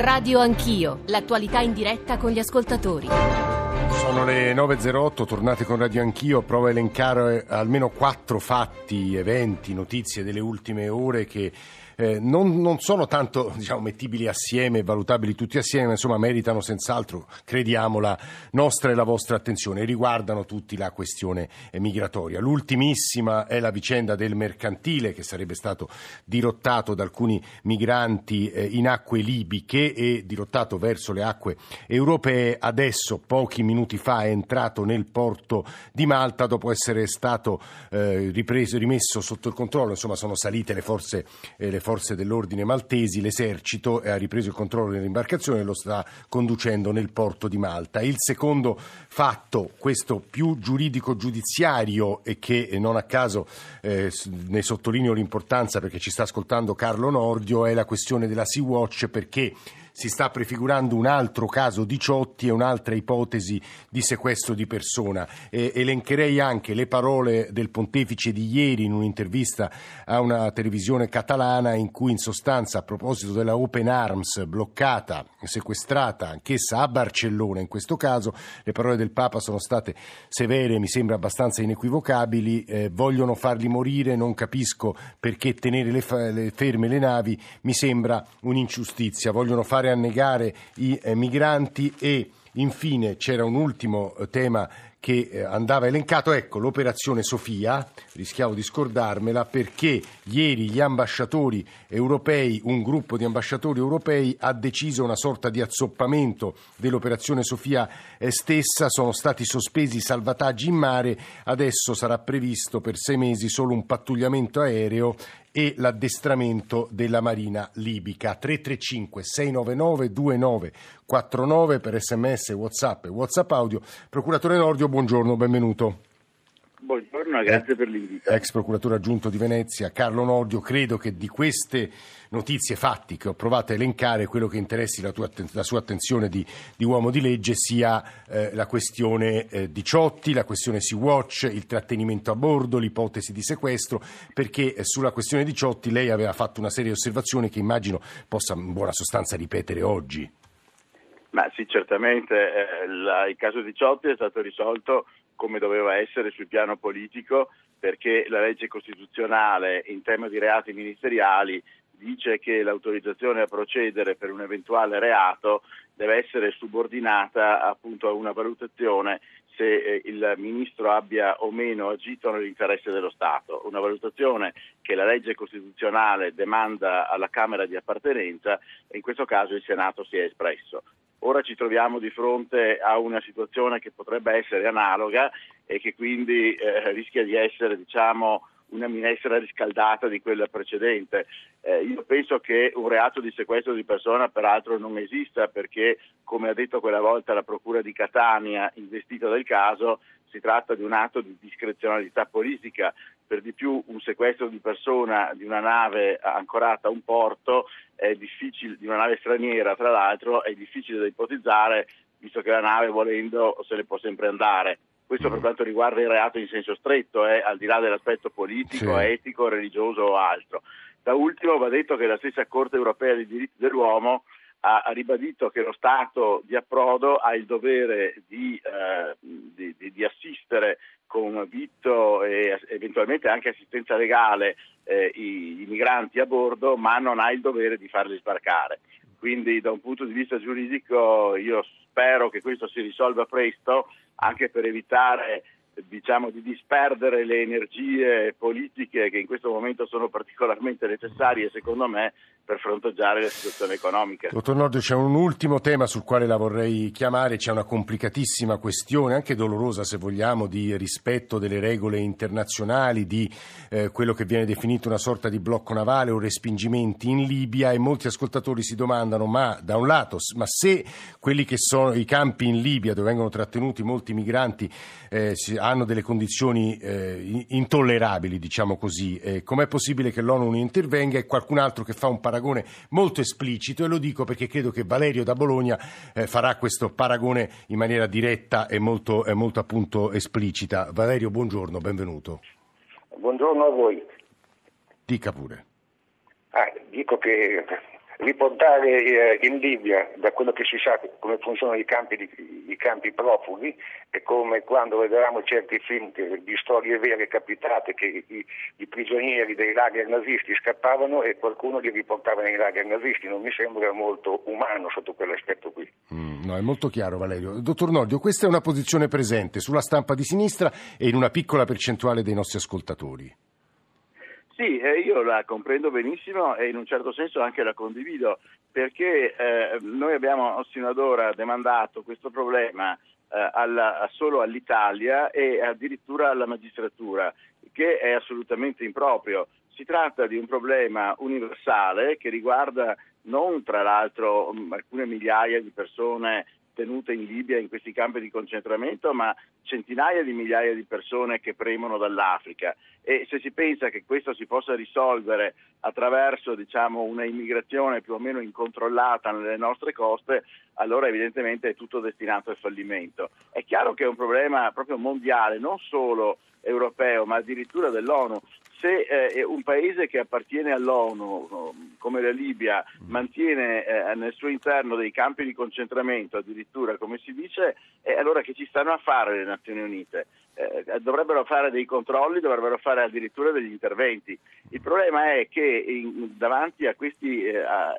Radio Anch'io, l'attualità in diretta con gli ascoltatori. Sono le 9.08, tornate con Radio Anch'io, provo a elencare almeno quattro fatti, eventi, notizie delle ultime ore che eh, non, non, sono tanto diciamo, mettibili assieme, valutabili tutti assieme, ma insomma meritano senz'altro, crediamo, la nostra e la vostra attenzione. Riguardano tutti la questione eh, migratoria. L'ultimissima è la vicenda del mercantile che sarebbe stato dirottato da alcuni migranti eh, in acque libiche e dirottato verso le acque europee. Adesso, pochi minuti fa, è entrato nel porto di Malta dopo essere stato eh, ripreso, rimesso sotto il controllo. Insomma, sono salite le forze, eh, le forze dell'ordine maltesi, l'esercito ha ripreso il controllo dell'imbarcazione e lo sta conducendo nel porto di Malta. Il secondo fatto, questo più giuridico-giudiziario e che non a caso eh, ne sottolineo l'importanza perché ci sta ascoltando Carlo Nordio, è la questione della Sea-Watch perché si sta prefigurando un altro caso di Ciotti e un'altra ipotesi di sequestro di persona. E elencherei anche le parole del pontefice di ieri in un'intervista a una televisione catalana in cui in sostanza a proposito della Open Arms bloccata, sequestrata anch'essa a Barcellona in questo caso, le parole del Papa sono state severe, mi sembra abbastanza inequivocabili, eh, vogliono farli morire, non capisco perché tenere le, le ferme le navi, mi sembra un'ingiustizia, vogliono fare a negare i eh, migranti e infine c'era un ultimo eh, tema che eh, andava elencato, ecco l'operazione Sofia, rischiavo di scordarmela perché ieri gli ambasciatori europei, un gruppo di ambasciatori europei ha deciso una sorta di azzoppamento dell'operazione Sofia stessa, sono stati sospesi i salvataggi in mare, adesso sarà previsto per sei mesi solo un pattugliamento aereo e l'addestramento della Marina libica. 335 699 2949 per sms, whatsapp e whatsapp audio. Procuratore Nordio, buongiorno, benvenuto. Buongiorno, grazie per l'invito. Ex procuratore aggiunto di Venezia, Carlo Nordio, credo che di queste notizie, fatti che ho provato a elencare, quello che interessi la, tua, la sua attenzione di, di, uomo di legge sia eh, la questione eh, di Ciotti, la questione Sea-Watch, il trattenimento a bordo, l'ipotesi di sequestro, perché eh, sulla questione di Ciotti lei aveva fatto una serie di osservazioni che immagino possa in buona sostanza ripetere oggi. Ma sì, certamente eh, la, il caso di Ciotti è stato risolto come doveva essere sul piano politico perché la legge costituzionale in tema di reati ministeriali dice che l'autorizzazione a procedere per un eventuale reato deve essere subordinata appunto a una valutazione se eh, il ministro abbia o meno agito nell'interesse dello Stato, una valutazione che la legge costituzionale demanda alla Camera di appartenenza e in questo caso il Senato si è espresso. Ora ci troviamo di fronte a una situazione che potrebbe essere analoga e che quindi eh, rischia di essere diciamo, una minestra riscaldata di quella precedente. Eh, io penso che un reato di sequestro di persona peraltro non esista perché, come ha detto quella volta la Procura di Catania, investita del caso, si tratta di un atto di discrezionalità politica, per di più un sequestro di persona di una nave ancorata a un porto è difficile, di una nave straniera tra l'altro, è difficile da ipotizzare visto che la nave volendo se ne può sempre andare. Questo per mm. quanto riguarda il reato in senso stretto, eh, al di là dell'aspetto politico, sì. etico, religioso o altro. Da ultimo va detto che la stessa Corte europea dei diritti dell'uomo ha, ribadito che lo Stato di approdo ha il dovere di, eh, di, di, di assistere con vitto e eventualmente anche assistenza legale eh, i, i migranti a bordo, ma non ha il dovere di farli sbarcare. Quindi da un punto di vista giuridico io spero che questo si risolva presto anche per evitare diciamo, di disperdere le energie politiche che in questo momento sono particolarmente necessarie, secondo me, per fronteggiare la situazione economica. Dottor Nordio, c'è un ultimo tema sul quale la vorrei chiamare, c'è una complicatissima questione, anche dolorosa se vogliamo, di rispetto delle regole internazionali, di eh, quello che viene definito una sorta di blocco navale o respingimenti in Libia e molti ascoltatori si domandano, ma da un lato, ma se quelli che sono i campi in Libia dove vengono trattenuti molti migranti eh, hanno delle condizioni eh, intollerabili, diciamo così. Eh, com'è possibile che l'ONU non intervenga e qualcun altro che fa un paragone molto esplicito? E lo dico perché credo che Valerio da Bologna eh, farà questo paragone in maniera diretta e molto, molto appunto esplicita. Valerio, buongiorno, benvenuto. Buongiorno a voi. Dica pure. Ah, dico che riportare eh, in Libia, da quello che si sa come funzionano i campi, di, i campi profughi, e come quando vedevamo certi film che, di storie vere capitate che i, i, prigionieri dei lager nazisti scappavano e qualcuno li riportava nei lager nazisti. Non mi sembra molto umano sotto quell'aspetto qui. Mm, no, è molto chiaro Valerio. Dottor Nordio, questa è una posizione presente sulla stampa di sinistra e in una piccola percentuale dei nostri ascoltatori. Sì, eh, io la comprendo benissimo e in un certo senso anche la condivido, perché eh, noi abbiamo sino ad ora demandato questo problema eh, alla, solo all'Italia e addirittura alla magistratura, che è assolutamente improprio. Si tratta di un problema universale che riguarda non tra l'altro alcune migliaia di persone tenute in Libia in questi campi di concentramento, ma centinaia di migliaia di persone che premono dall'Africa e se si pensa che questo si possa risolvere attraverso diciamo, una immigrazione più o meno incontrollata nelle nostre coste, allora evidentemente è tutto destinato al fallimento. È chiaro che è un problema proprio mondiale, non solo europeo, ma addirittura dell'ONU se eh, un paese che appartiene all'ONU, come la Libia, mantiene eh, nel suo interno dei campi di concentramento, addirittura come si dice, eh, allora che ci stanno a fare le Nazioni Unite? Eh, dovrebbero fare dei controlli, dovrebbero fare addirittura degli interventi. Il problema è che in, davanti a questi eh, a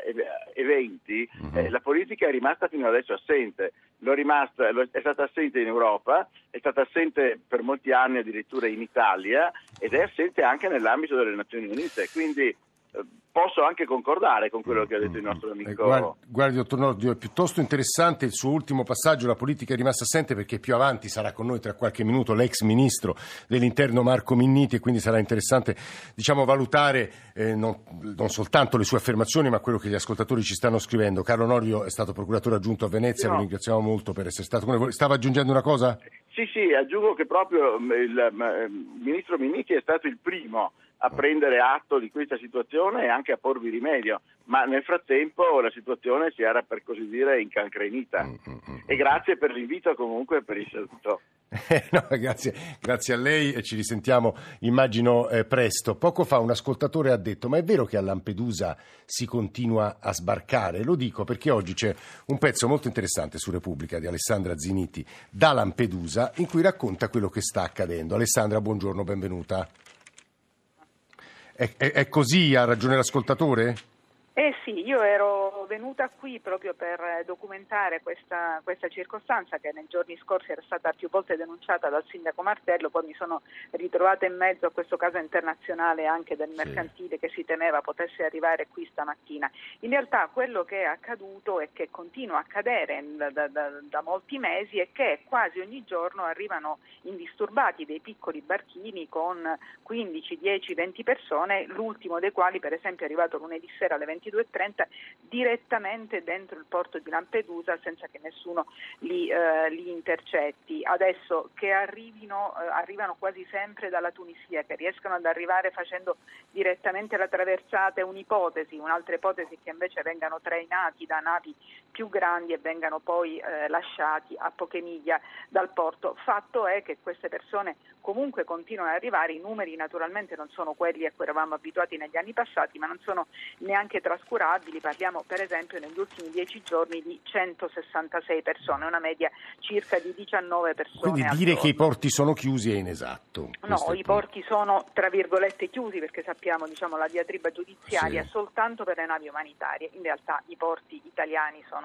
eventi uh-huh. la politica è rimasta fino adesso assente. Rimasta, è stata assente in Europa, è stata assente per molti anni addirittura in Italia ed è assente anche nell'ambito delle Nazioni Unite. Quindi posso anche concordare con quello che ha detto il nostro amico. Eh, guardi, guardi, dottor Nordio, è piuttosto interessante il suo ultimo passaggio, la politica è rimasta assente perché più avanti sarà con noi tra qualche minuto l'ex ministro dell'interno Marco Minniti e quindi sarà interessante diciamo, valutare eh, non, non, soltanto le sue affermazioni ma quello che gli ascoltatori ci stanno scrivendo. Carlo Norio è stato procuratore aggiunto a Venezia, no. lo ringraziamo molto per essere stato con noi. Stava aggiungendo una cosa? Sì, sì, aggiungo che proprio il, il ministro Minniti è stato il primo a prendere atto di questa situazione e anche a porvi rimedio, ma nel frattempo la situazione si era per così dire incancrenita. Mm, mm, mm, e grazie per l'invito comunque per il saluto. no, grazie, grazie, a lei e ci risentiamo immagino eh, presto. Poco fa un ascoltatore ha detto ma è vero che a Lampedusa si continua a sbarcare? Lo dico perché oggi c'è un pezzo molto interessante su Repubblica di Alessandra Ziniti da Lampedusa in cui racconta quello che sta accadendo. Alessandra, buongiorno, benvenuta. È, è, è così, ha ragione l'ascoltatore? Eh sì, io ero venuta qui proprio per documentare questa, questa, circostanza che nei giorni scorsi era stata più volte denunciata dal sindaco Martello, poi mi sono ritrovata in mezzo a questo caso internazionale anche del mercantile sì. che si temeva potesse arrivare qui stamattina. In realtà quello che è accaduto e che continua a accadere da, da, da molti mesi è che quasi ogni giorno arrivano indisturbati dei piccoli barchini con 15, 10, 20 persone, l'ultimo dei quali per esempio è arrivato lunedì sera alle 20 22.30 direttamente dentro il porto di Lampedusa senza che nessuno li, eh, li intercetti. Adesso che arrivino, eh, arrivano quasi sempre dalla Tunisia, che riescono ad arrivare facendo direttamente la traversata è un'ipotesi, un'altra ipotesi che invece vengano trainati da navi più grandi e vengano poi eh, lasciati a poche miglia dal porto. Fatto è che queste persone comunque continuano ad arrivare, i numeri naturalmente non sono quelli a cui eravamo abituati negli anni passati, ma non sono neanche trascurabili, parliamo per esempio negli ultimi dieci giorni di 166 persone, una media circa di 19 persone. Quindi dire che i porti sono chiusi è inesatto. No, i porti sono tra virgolette chiusi perché sappiamo diciamo, la diatriba giudiziaria sì. soltanto per le navi umanitarie, in realtà i porti italiani sono,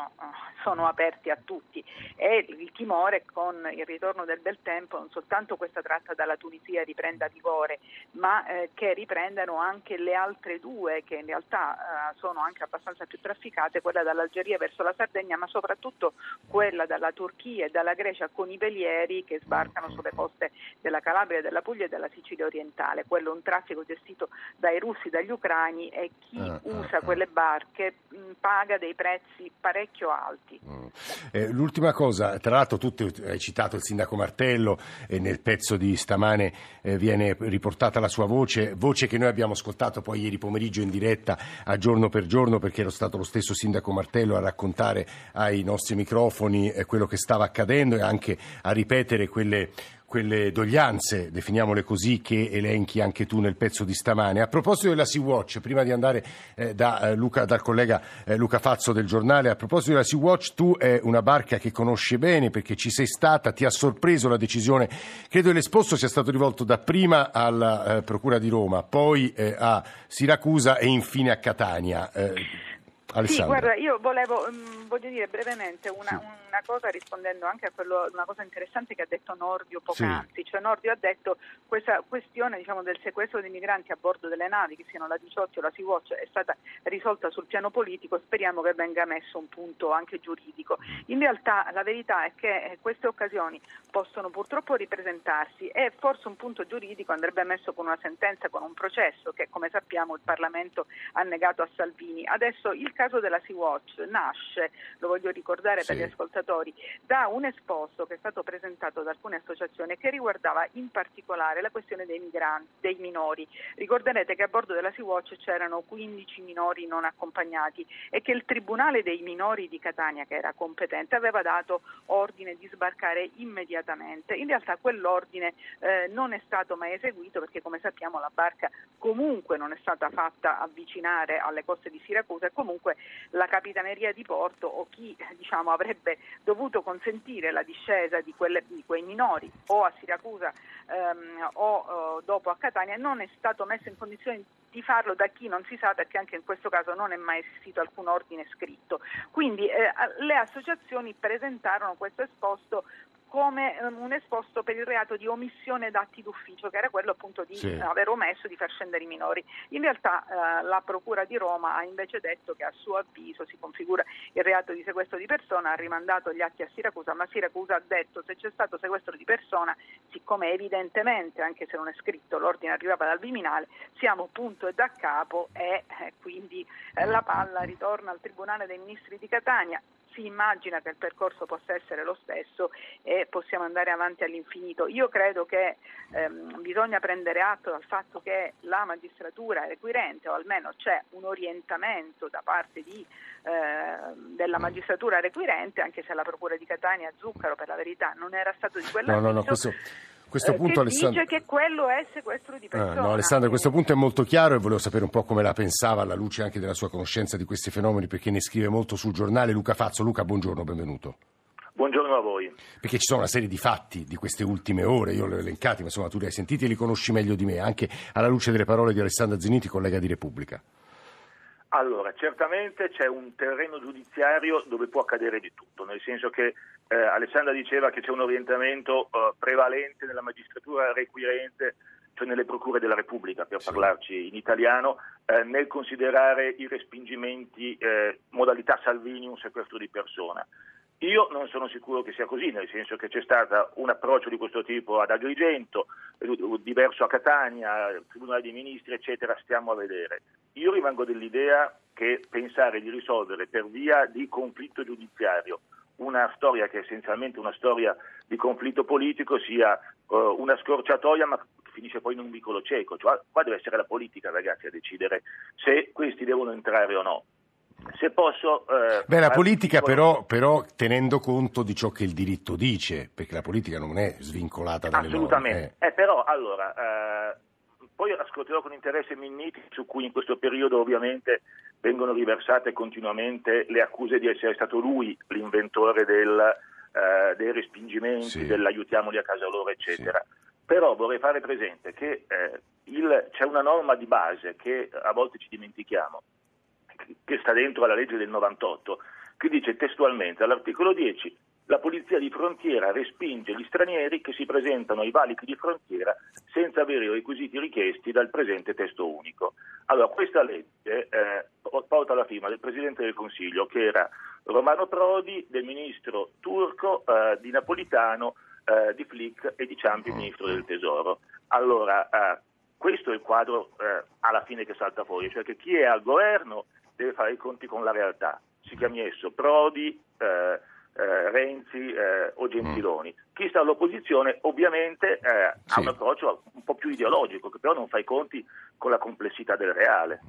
sono aperti a tutti e il timore con il ritorno del bel tempo non soltanto questa tratta dalla Tunisia riprenda vigore, ma eh, che riprendano anche le altre due che in realtà eh, sono anche abbastanza più trafficate, quella dall'Algeria verso la Sardegna, ma soprattutto quella dalla Turchia e dalla Grecia con i velieri che sbarcano sulle coste della Calabria, della Puglia e della Sicilia orientale. Quello è un traffico gestito dai russi, dagli ucraini e chi uh, usa uh, quelle barche mh, paga dei prezzi parecchio alti. Uh. Eh, l'ultima cosa, tra l'altro tu hai citato il sindaco Martello e nel pezzo di stamane eh, viene riportata la sua voce, voce che noi abbiamo ascoltato poi ieri pomeriggio in diretta a giorno per giorno perché era stato lo stesso sindaco Martello a raccontare ai nostri microfoni eh, quello che stava accadendo e anche a ripetere quelle quelle doglianze, definiamole così, che elenchi anche tu nel pezzo di stamane. A proposito della Sea-Watch, prima di andare eh, da, eh, Luca, dal collega eh, Luca Fazzo del giornale, a proposito della Sea-Watch, tu è una barca che conosci bene perché ci sei stata, ti ha sorpreso la decisione, credo che l'esposto sia stato rivolto dapprima alla eh, Procura di Roma, poi eh, a Siracusa e infine a Catania. Sì, guarda, io volevo, um, voglio dire brevemente una, sì. una, cosa rispondendo anche a quello, una cosa interessante che ha detto Nordio poc'anzi, sì. cioè Nordio ha detto questa questione diciamo, del sequestro dei migranti a bordo delle navi, che siano la 18 o la Sea-Watch, è stata risolta sul piano politico, speriamo che venga messo un punto anche giuridico. In realtà la verità è che eh, queste occasioni possono purtroppo ripresentarsi e forse un punto giuridico andrebbe messo con una sentenza, con un processo che come sappiamo il Parlamento ha negato a Salvini. Adesso il caso della Sea-Watch nasce, lo voglio ricordare sì. per gli ascoltatori, da un esposto che è stato presentato da alcune associazioni che riguardava in particolare la questione dei migranti, dei minori. Ricorderete che a bordo della Sea-Watch c'erano 15 minori non accompagnati e che il Tribunale dei minori di Catania, che era competente, aveva dato ordine di sbarcare immediatamente. In realtà quell'ordine eh, non è stato mai eseguito perché come sappiamo la barca comunque non è stata fatta avvicinare alle coste di Siracusa e comunque la Capitaneria di Porto o chi diciamo, avrebbe dovuto consentire la discesa di, quelle, di quei minori o a Siracusa ehm, o eh, dopo a Catania non è stato messo in condizione di farlo da chi non si sa perché anche in questo caso non è mai esistito alcun ordine scritto. Quindi eh, le associazioni presentarono questo esposto come um, un esposto per il reato di omissione d'atti d'ufficio, che era quello appunto di sì. aver omesso di far scendere i minori. In realtà eh, la Procura di Roma ha invece detto che a suo avviso si configura il reato di sequestro di persona, ha rimandato gli atti a Siracusa, ma Siracusa ha detto se c'è stato sequestro di persona, siccome evidentemente, anche se non è scritto, l'ordine arrivava dal Viminale, siamo punto e da capo e eh, quindi eh, la palla ritorna al Tribunale dei Ministri di Catania si immagina che il percorso possa essere lo stesso e possiamo andare avanti all'infinito. Io credo che ehm, bisogna prendere atto del fatto che la magistratura requirente o almeno c'è un orientamento da parte di, eh, della magistratura requirente, anche se la Procura di Catania Zuccaro per la verità non era stato di quella. No, no, no, questo questo eh, punto, che Alessandro... dice che quello è sequestro di persona. Ah, no, Alessandro, questo punto è molto chiaro e volevo sapere un po' come la pensava alla luce anche della sua conoscenza di questi fenomeni, perché ne scrive molto sul giornale Luca Fazzo. Luca, buongiorno, benvenuto. Buongiorno a voi. Perché ci sono una serie di fatti di queste ultime ore, io li ho elencati, ma insomma tu li hai sentiti e li conosci meglio di me, anche alla luce delle parole di Alessandro Zeniti, collega di Repubblica. Allora, certamente c'è un terreno giudiziario dove può accadere di tutto, nel senso che eh, Alessandra diceva che c'è un orientamento eh, prevalente nella magistratura requirente, cioè nelle procure della Repubblica, per sì. parlarci in italiano, eh, nel considerare i respingimenti eh, modalità Salvini un sequestro di persona. Io non sono sicuro che sia così, nel senso che c'è stato un approccio di questo tipo ad Agrigento, diverso a Catania, Tribunale dei Ministri, eccetera, stiamo a vedere. Io rimango dell'idea che pensare di risolvere per via di conflitto giudiziario una storia che è essenzialmente una storia di conflitto politico sia uh, una scorciatoia ma finisce poi in un vicolo cieco, cioè, qua deve essere la politica ragazzi a decidere se questi devono entrare o no. Se posso... Eh, Beh, la politica però, però, tenendo conto di ciò che il diritto dice, perché la politica non è svincolata dalle Assolutamente. norme. Eh. eh però, allora, eh, poi ascolterò con interesse Minniti, su cui in questo periodo ovviamente vengono riversate continuamente le accuse di essere stato lui l'inventore del, eh, dei respingimenti, sì. dell'aiutiamoli a casa loro, eccetera. Sì. Però vorrei fare presente che eh, il, c'è una norma di base che a volte ci dimentichiamo, che sta dentro alla legge del 98, che dice testualmente all'articolo 10 la polizia di frontiera respinge gli stranieri che si presentano ai valichi di frontiera senza avere i requisiti richiesti dal presente testo unico. Allora, questa legge eh, porta la firma del Presidente del Consiglio, che era Romano Prodi, del Ministro Turco, eh, di Napolitano, eh, di Flick e di Ciampi, Ministro del Tesoro. Allora, eh, questo è il quadro eh, alla fine che salta fuori, cioè che chi è al governo deve fare i conti con la realtà. Si chiami esso Prodi, eh, Renzi eh, o Gentiloni. Mm. Chi sta all'opposizione ovviamente eh, sì. ha un approccio un po' più ideologico, che però non fa i conti con la complessità del reale.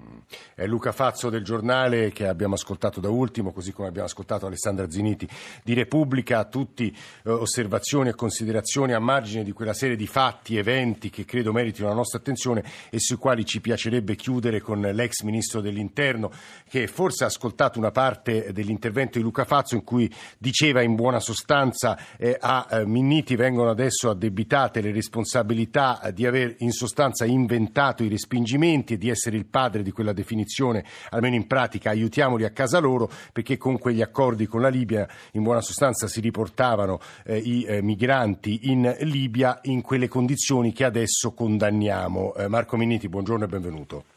È Luca Fazzo del giornale che abbiamo ascoltato da ultimo, così come abbiamo ascoltato Alessandra Ziniti di Repubblica, tutti eh, osservazioni e considerazioni a margine di quella serie di fatti, eventi che credo meritino la nostra attenzione e sui quali ci piacerebbe chiudere con l'ex ministro dell'Interno che forse ha ascoltato una parte dell'intervento di Luca Fazzo in cui diceva in buona sostanza eh, a eh, Minniti vengono adesso addebitate le responsabilità di aver in sostanza inventato i respingimenti e di essere il padre di quella definizione, almeno in pratica aiutiamoli a casa loro, perché con quegli accordi con la Libia in buona sostanza si riportavano eh, i eh, migranti in Libia in quelle condizioni che adesso condanniamo. Eh, Marco Minniti, buongiorno e benvenuto.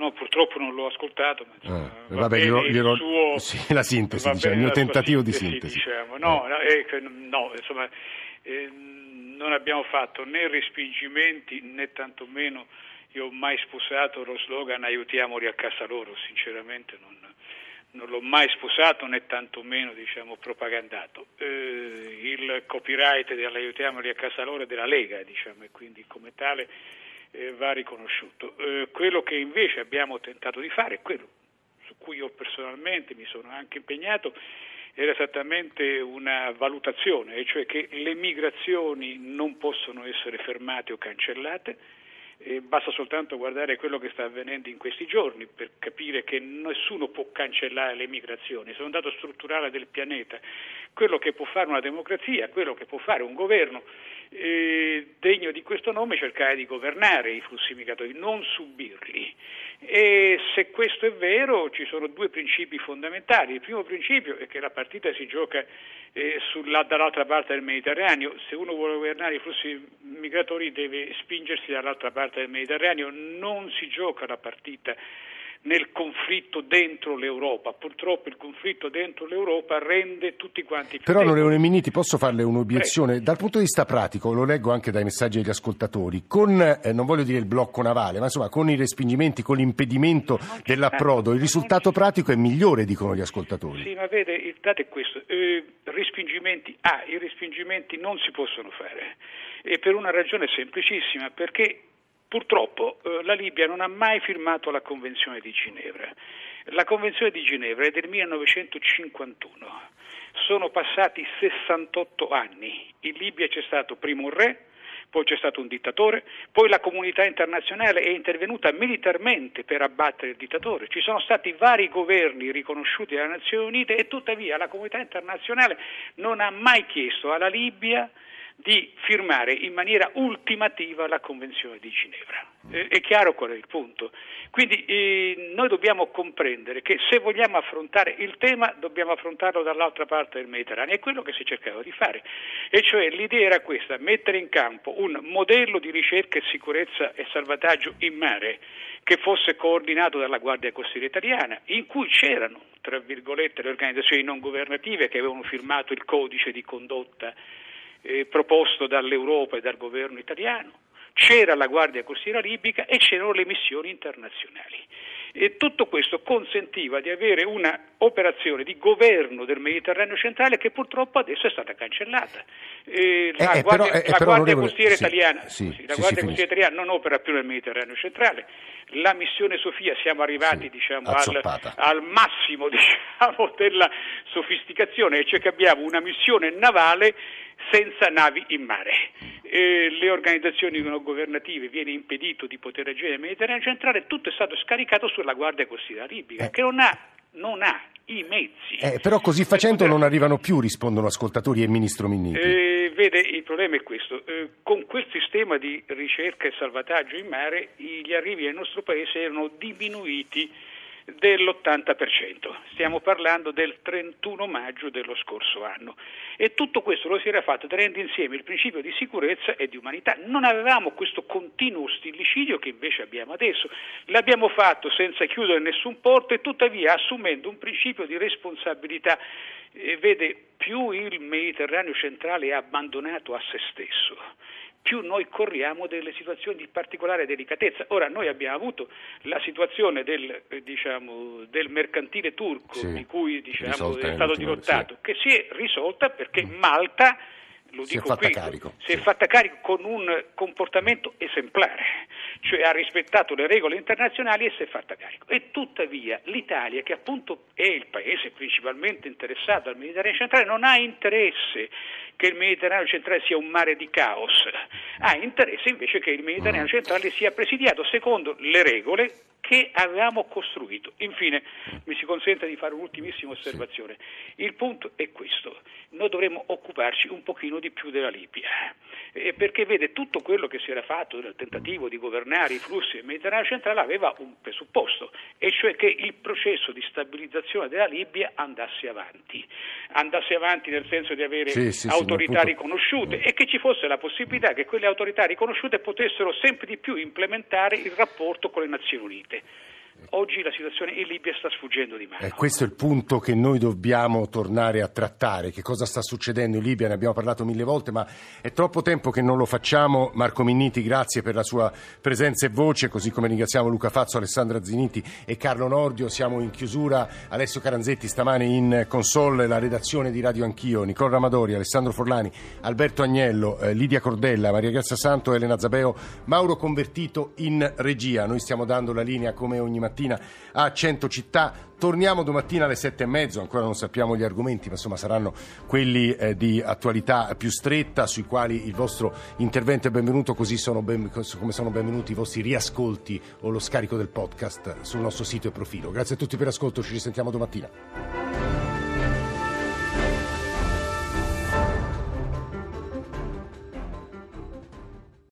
No, purtroppo non l'ho ascoltato. Ma, insomma, ah, va vabbè, glielo, glielo, suo, sì, la sintesi, diciamo, il mio tentativo sintesi, di sintesi. Diciamo. No, eh. no, insomma, eh, non abbiamo fatto né respingimenti né tantomeno io ho mai sposato lo slogan aiutiamoli a casa loro, sinceramente non, non l'ho mai sposato né tantomeno diciamo, propagandato. Eh, il copyright dell'aiutiamoli a casa loro è della Lega diciamo, e quindi come tale eh, va riconosciuto. Eh, quello che invece abbiamo tentato di fare, quello su cui io personalmente mi sono anche impegnato, era esattamente una valutazione, e cioè che le migrazioni non possono essere fermate o cancellate, eh, basta soltanto guardare quello che sta avvenendo in questi giorni per capire che nessuno può cancellare le migrazioni, sono un dato strutturale del pianeta. Quello che può fare una democrazia, quello che può fare un governo eh, degno di questo nome è cercare di governare i flussi migratori, non subirli. E se questo è vero ci sono due principi fondamentali. Il primo principio è che la partita si gioca eh, sulla, dall'altra parte del Mediterraneo. Se uno vuole governare i flussi migratori deve spingersi dall'altra parte del Mediterraneo, non si gioca la partita nel conflitto dentro l'Europa. Purtroppo il conflitto dentro l'Europa rende tutti quanti più Però, onorevole Miniti, posso farle un'obiezione? Prego. Dal punto di vista pratico, lo leggo anche dai messaggi degli ascoltatori, con, eh, non voglio dire il blocco navale, ma insomma con i respingimenti, con l'impedimento dell'approdo, il risultato pratico è migliore, dicono gli ascoltatori. Sì, ma vede, il dato è questo. Eh, respingimenti, ah, i respingimenti non si possono fare. E per una ragione semplicissima, perché Purtroppo eh, la Libia non ha mai firmato la Convenzione di Ginevra. La Convenzione di Ginevra è del 1951. Sono passati 68 anni. In Libia c'è stato prima un re, poi c'è stato un dittatore, poi la comunità internazionale è intervenuta militarmente per abbattere il dittatore, ci sono stati vari governi riconosciuti dalle Nazioni Unite e tuttavia la comunità internazionale non ha mai chiesto alla Libia di firmare in maniera ultimativa la Convenzione di Ginevra. Eh, è chiaro qual è il punto. Quindi eh, noi dobbiamo comprendere che se vogliamo affrontare il tema dobbiamo affrontarlo dall'altra parte del Mediterraneo, è quello che si cercava di fare. E cioè l'idea era questa, mettere in campo un modello di ricerca e sicurezza e salvataggio in mare che fosse coordinato dalla Guardia Costiera Italiana, in cui c'erano, tra virgolette, le organizzazioni non governative che avevano firmato il codice di condotta eh, proposto dall'Europa e dal governo italiano, c'era la Guardia Costiera Libica e c'erano le missioni internazionali. E tutto questo consentiva di avere un'operazione di governo del Mediterraneo centrale che purtroppo adesso è stata cancellata. Eh, la eh, Guardia, però, eh, la Guardia Costiera sì, italiana, sì, sì, la Guardia Costiera italiana non opera più nel Mediterraneo centrale. La missione Sofia siamo arrivati diciamo, al, al, massimo diciamo, della sofisticazione, cioè che abbiamo una missione navale senza navi in mare. Eh, le organizzazioni non governative viene impedito di poter agire nel Mediterraneo centrale, tutto è stato scaricato sulla Guardia Costiera libica, eh. che non ha, non ha, i mezzi. Eh, però così facendo poter... non arrivano più, rispondono ascoltatori e il Ministro Minniti. Vede, il problema è questo. Eh, con quel sistema di ricerca e salvataggio in mare gli arrivi nel nostro Paese erano diminuiti dell'80%. Stiamo parlando del 31 maggio dello scorso anno. E tutto questo lo si era fatto tenendo insieme il principio di sicurezza e di umanità. Non avevamo questo continuo stillicidio che invece abbiamo adesso. L'abbiamo fatto senza chiudere nessun porto e tuttavia assumendo un principio di responsabilità. E vede, più il Mediterraneo centrale è abbandonato a se stesso, più noi corriamo delle situazioni di particolare delicatezza. Ora noi abbiamo avuto la situazione del, eh, diciamo, del mercantile turco sì, di cui diciamo, è stato dirottato, sì. che si è risolta perché. Malta lo si è dico fatta qui, carico. si è fatta carico con un comportamento esemplare, cioè ha rispettato le regole internazionali e si è fatta carico. E tuttavia l'Italia, che appunto è il paese principalmente interessato al Mediterraneo centrale, non ha interesse che il Mediterraneo centrale sia un mare di caos, ha interesse invece che il Mediterraneo Mm. centrale sia presidiato secondo le regole che avevamo costruito. Infine, mi si consente di fare un'ultimissima osservazione. Il punto è questo. Noi dovremmo occuparci un pochino di più della Libia, eh, perché vede tutto quello che si era fatto nel tentativo di governare i flussi del Mediterraneo centrale aveva un presupposto, e cioè che il processo di stabilizzazione della Libia andasse avanti, andasse avanti nel senso di avere Sì, sì, sì, autorità appunto. riconosciute e che ci fosse la possibilità che quelle autorità riconosciute potessero sempre di più implementare il rapporto con le Nazioni Unite. Oggi la situazione in Libia sta sfuggendo di mano. Eh, questo è il punto che noi dobbiamo tornare a trattare. Che cosa sta succedendo in Libia? Ne abbiamo parlato mille volte, ma è troppo tempo che non lo facciamo. Marco Minniti, grazie per la sua presenza e voce, così come ringraziamo Luca Fazzo, Alessandra Ziniti e Carlo Nordio. Siamo in chiusura. Alessio Caranzetti stamane in console, la redazione di Radio Anch'io, Nicola Ramadori, Alessandro Forlani, Alberto Agnello, eh, Lidia Cordella, Maria Grazia Santo, Elena Zabeo, Mauro Convertito in regia. Noi stiamo dando la linea come ogni mattina a 100 città. Torniamo domattina alle sette e mezzo, ancora non sappiamo gli argomenti, ma insomma saranno quelli eh, di attualità più stretta, sui quali il vostro intervento è benvenuto, così sono ben- come sono benvenuti i vostri riascolti o lo scarico del podcast sul nostro sito e profilo. Grazie a tutti per l'ascolto, ci risentiamo domattina.